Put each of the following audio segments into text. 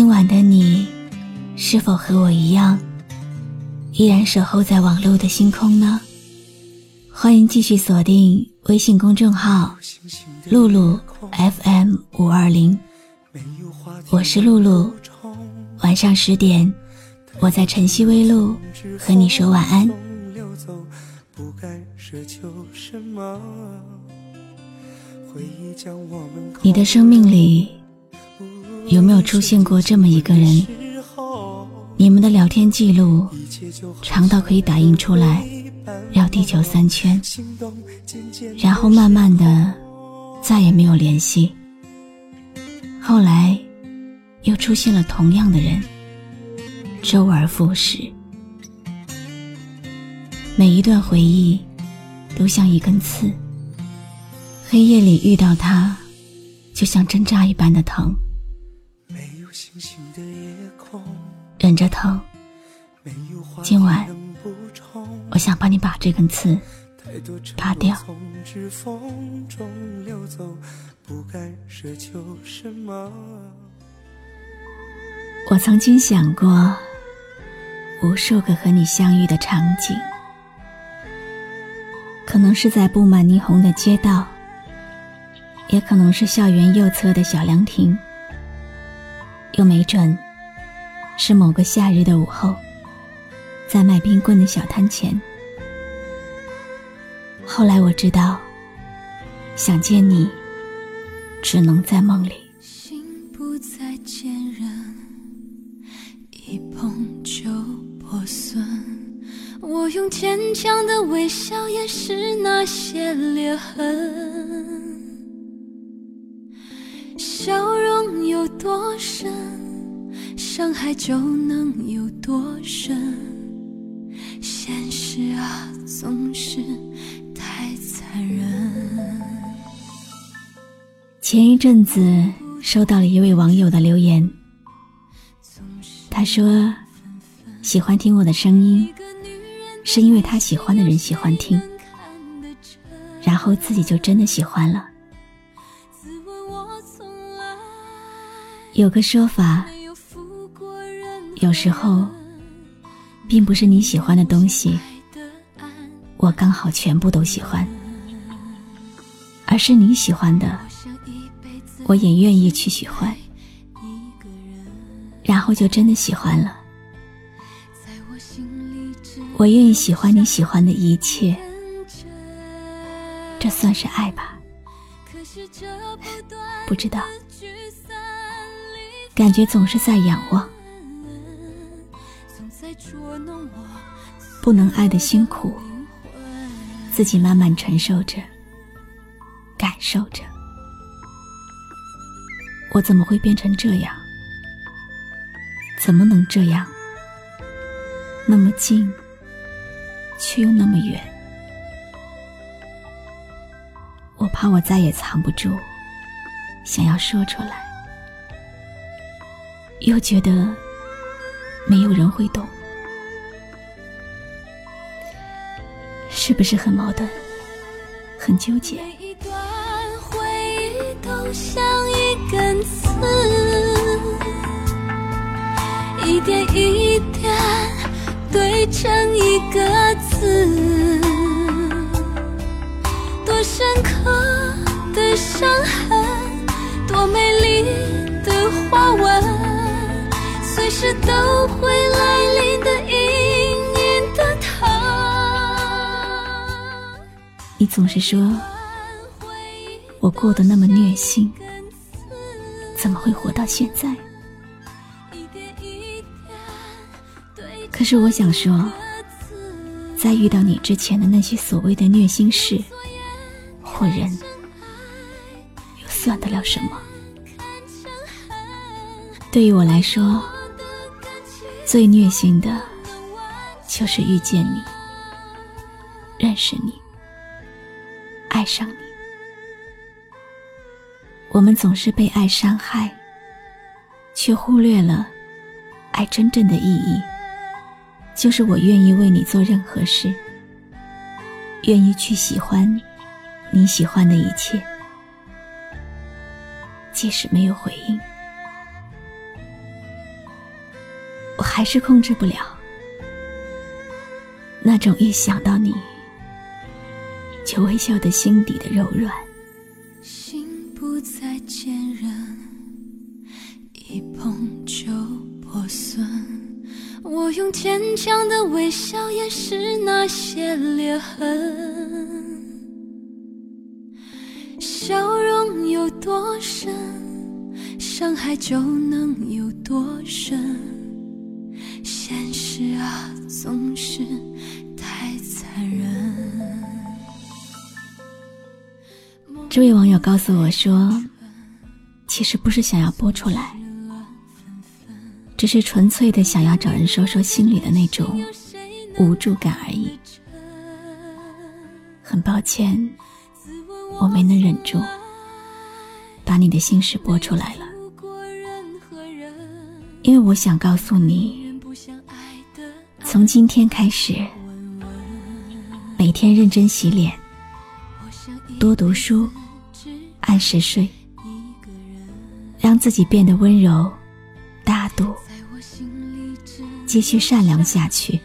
今晚的你，是否和我一样？依然守候在网络的星空呢？欢迎继续锁定微信公众号“露露 FM 五二零”，我是露露。晚上十点，我在晨曦微露和你说晚安。你的生命里有没有出现过这么一个人？你们的聊天记录长到可以打印出来，绕地球三圈，然后慢慢的再也没有联系。后来又出现了同样的人，周而复始。每一段回忆都像一根刺，黑夜里遇到他，就像针扎一般的疼。忍着疼，今晚我想帮你把这根刺拔掉。我曾经想过无数个和你相遇的场景，可能是在布满霓虹的街道，也可能是校园右侧的小凉亭，又没准。是某个夏日的午后，在卖冰棍的小摊前。后来我知道，想见你，只能在梦里。心不再坚韧，一碰就破损。我用坚强的微笑掩饰那些裂痕，笑容有多深？伤害就能有多深？现实啊，总是太残忍。前一阵子收到了一位网友的留言，他说喜欢听我的声音，是因为他喜欢的人喜欢听，然后自己就真的喜欢了。有个说法。有时候，并不是你喜欢的东西，我刚好全部都喜欢，而是你喜欢的，我也愿意去喜欢，然后就真的喜欢了。我愿意喜欢你喜欢的一切，这算是爱吧？不知道，感觉总是在仰望。不能爱的辛苦，自己慢慢承受着，感受着。我怎么会变成这样？怎么能这样？那么近，却又那么远。我怕我再也藏不住，想要说出来，又觉得没有人会懂。是不是很矛盾，很纠结？每一段回忆都像一根刺，一点一点堆成一个字。总是说我过得那么虐心，怎么会活到现在？可是我想说，在遇到你之前的那些所谓的虐心事或人，又算得了什么？对于我来说，最虐心的，就是遇见你，认识你，爱上你。我们总是被爱伤害，却忽略了爱真正的意义，就是我愿意为你做任何事，愿意去喜欢你喜欢的一切，即使没有回应。我还是控制不了那种一想到你就微笑的心底的柔软。心不再坚韧，一碰就破损。我用坚强的微笑掩饰那些裂痕。笑容有多深，伤害就能有多深。现实啊，总是这位网友告诉我说：“其实不是想要播出来，只是纯粹的想要找人说说心里的那种无助感而已。”很抱歉，我没能忍住，把你的心事播出来了，因为我想告诉你。从今天开始，每天认真洗脸，多读书，按时睡，让自己变得温柔、大度，继续善良下去，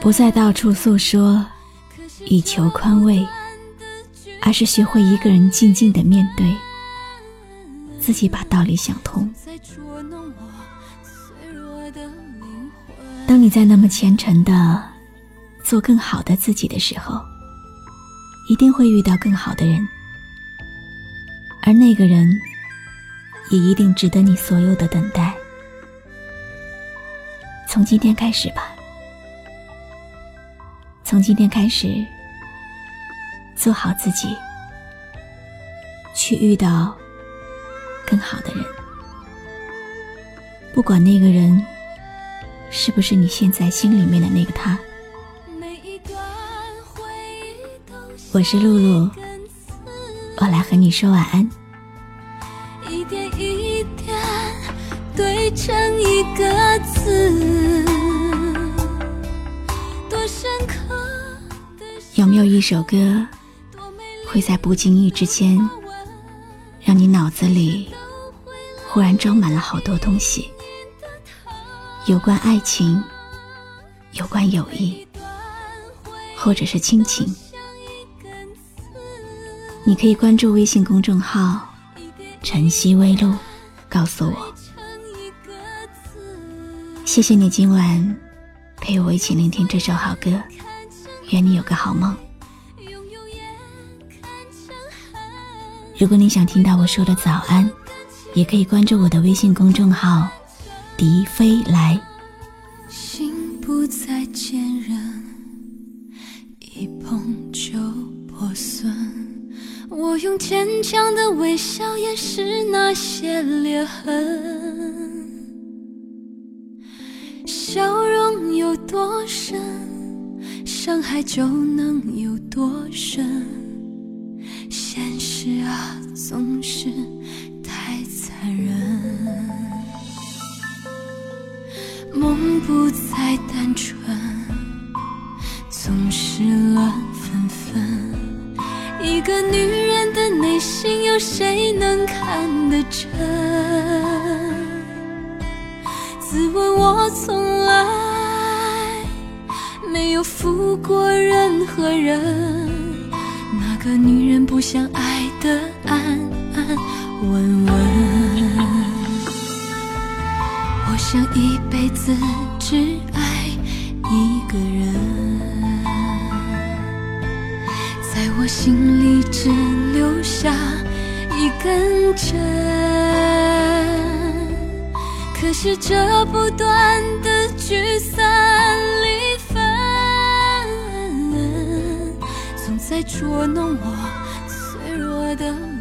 不再到处诉说，以求宽慰，而是学会一个人静静的面对，自己把道理想通。当你在那么虔诚的做更好的自己的时候，一定会遇到更好的人，而那个人也一定值得你所有的等待。从今天开始吧，从今天开始，做好自己，去遇到更好的人，不管那个人。是不是你现在心里面的那个他？我是露露，我来和你说晚安。一点一点堆成一个字，多深刻。有没有一首歌，会在不经意之间，让你脑子里忽然装满了好多东西？有关爱情，有关友谊，或者是亲情，你可以关注微信公众号“晨曦微露”，告诉我。谢谢你今晚陪我一起聆听这首好歌，愿你有个好梦。如果你想听到我说的早安，也可以关注我的微信公众号。笛飞来，心不再坚韧，一碰就破损。我用坚强的微笑掩饰那些裂痕。笑容有多深，伤害就能有多深。现实啊，总是有谁能看得真？自问我从来没有负过任何人，哪个女人不想爱得安安稳稳？我想一辈子只爱一个人，在我心里只留下跟着。可是这不断的聚散离分，总在捉弄我脆弱的。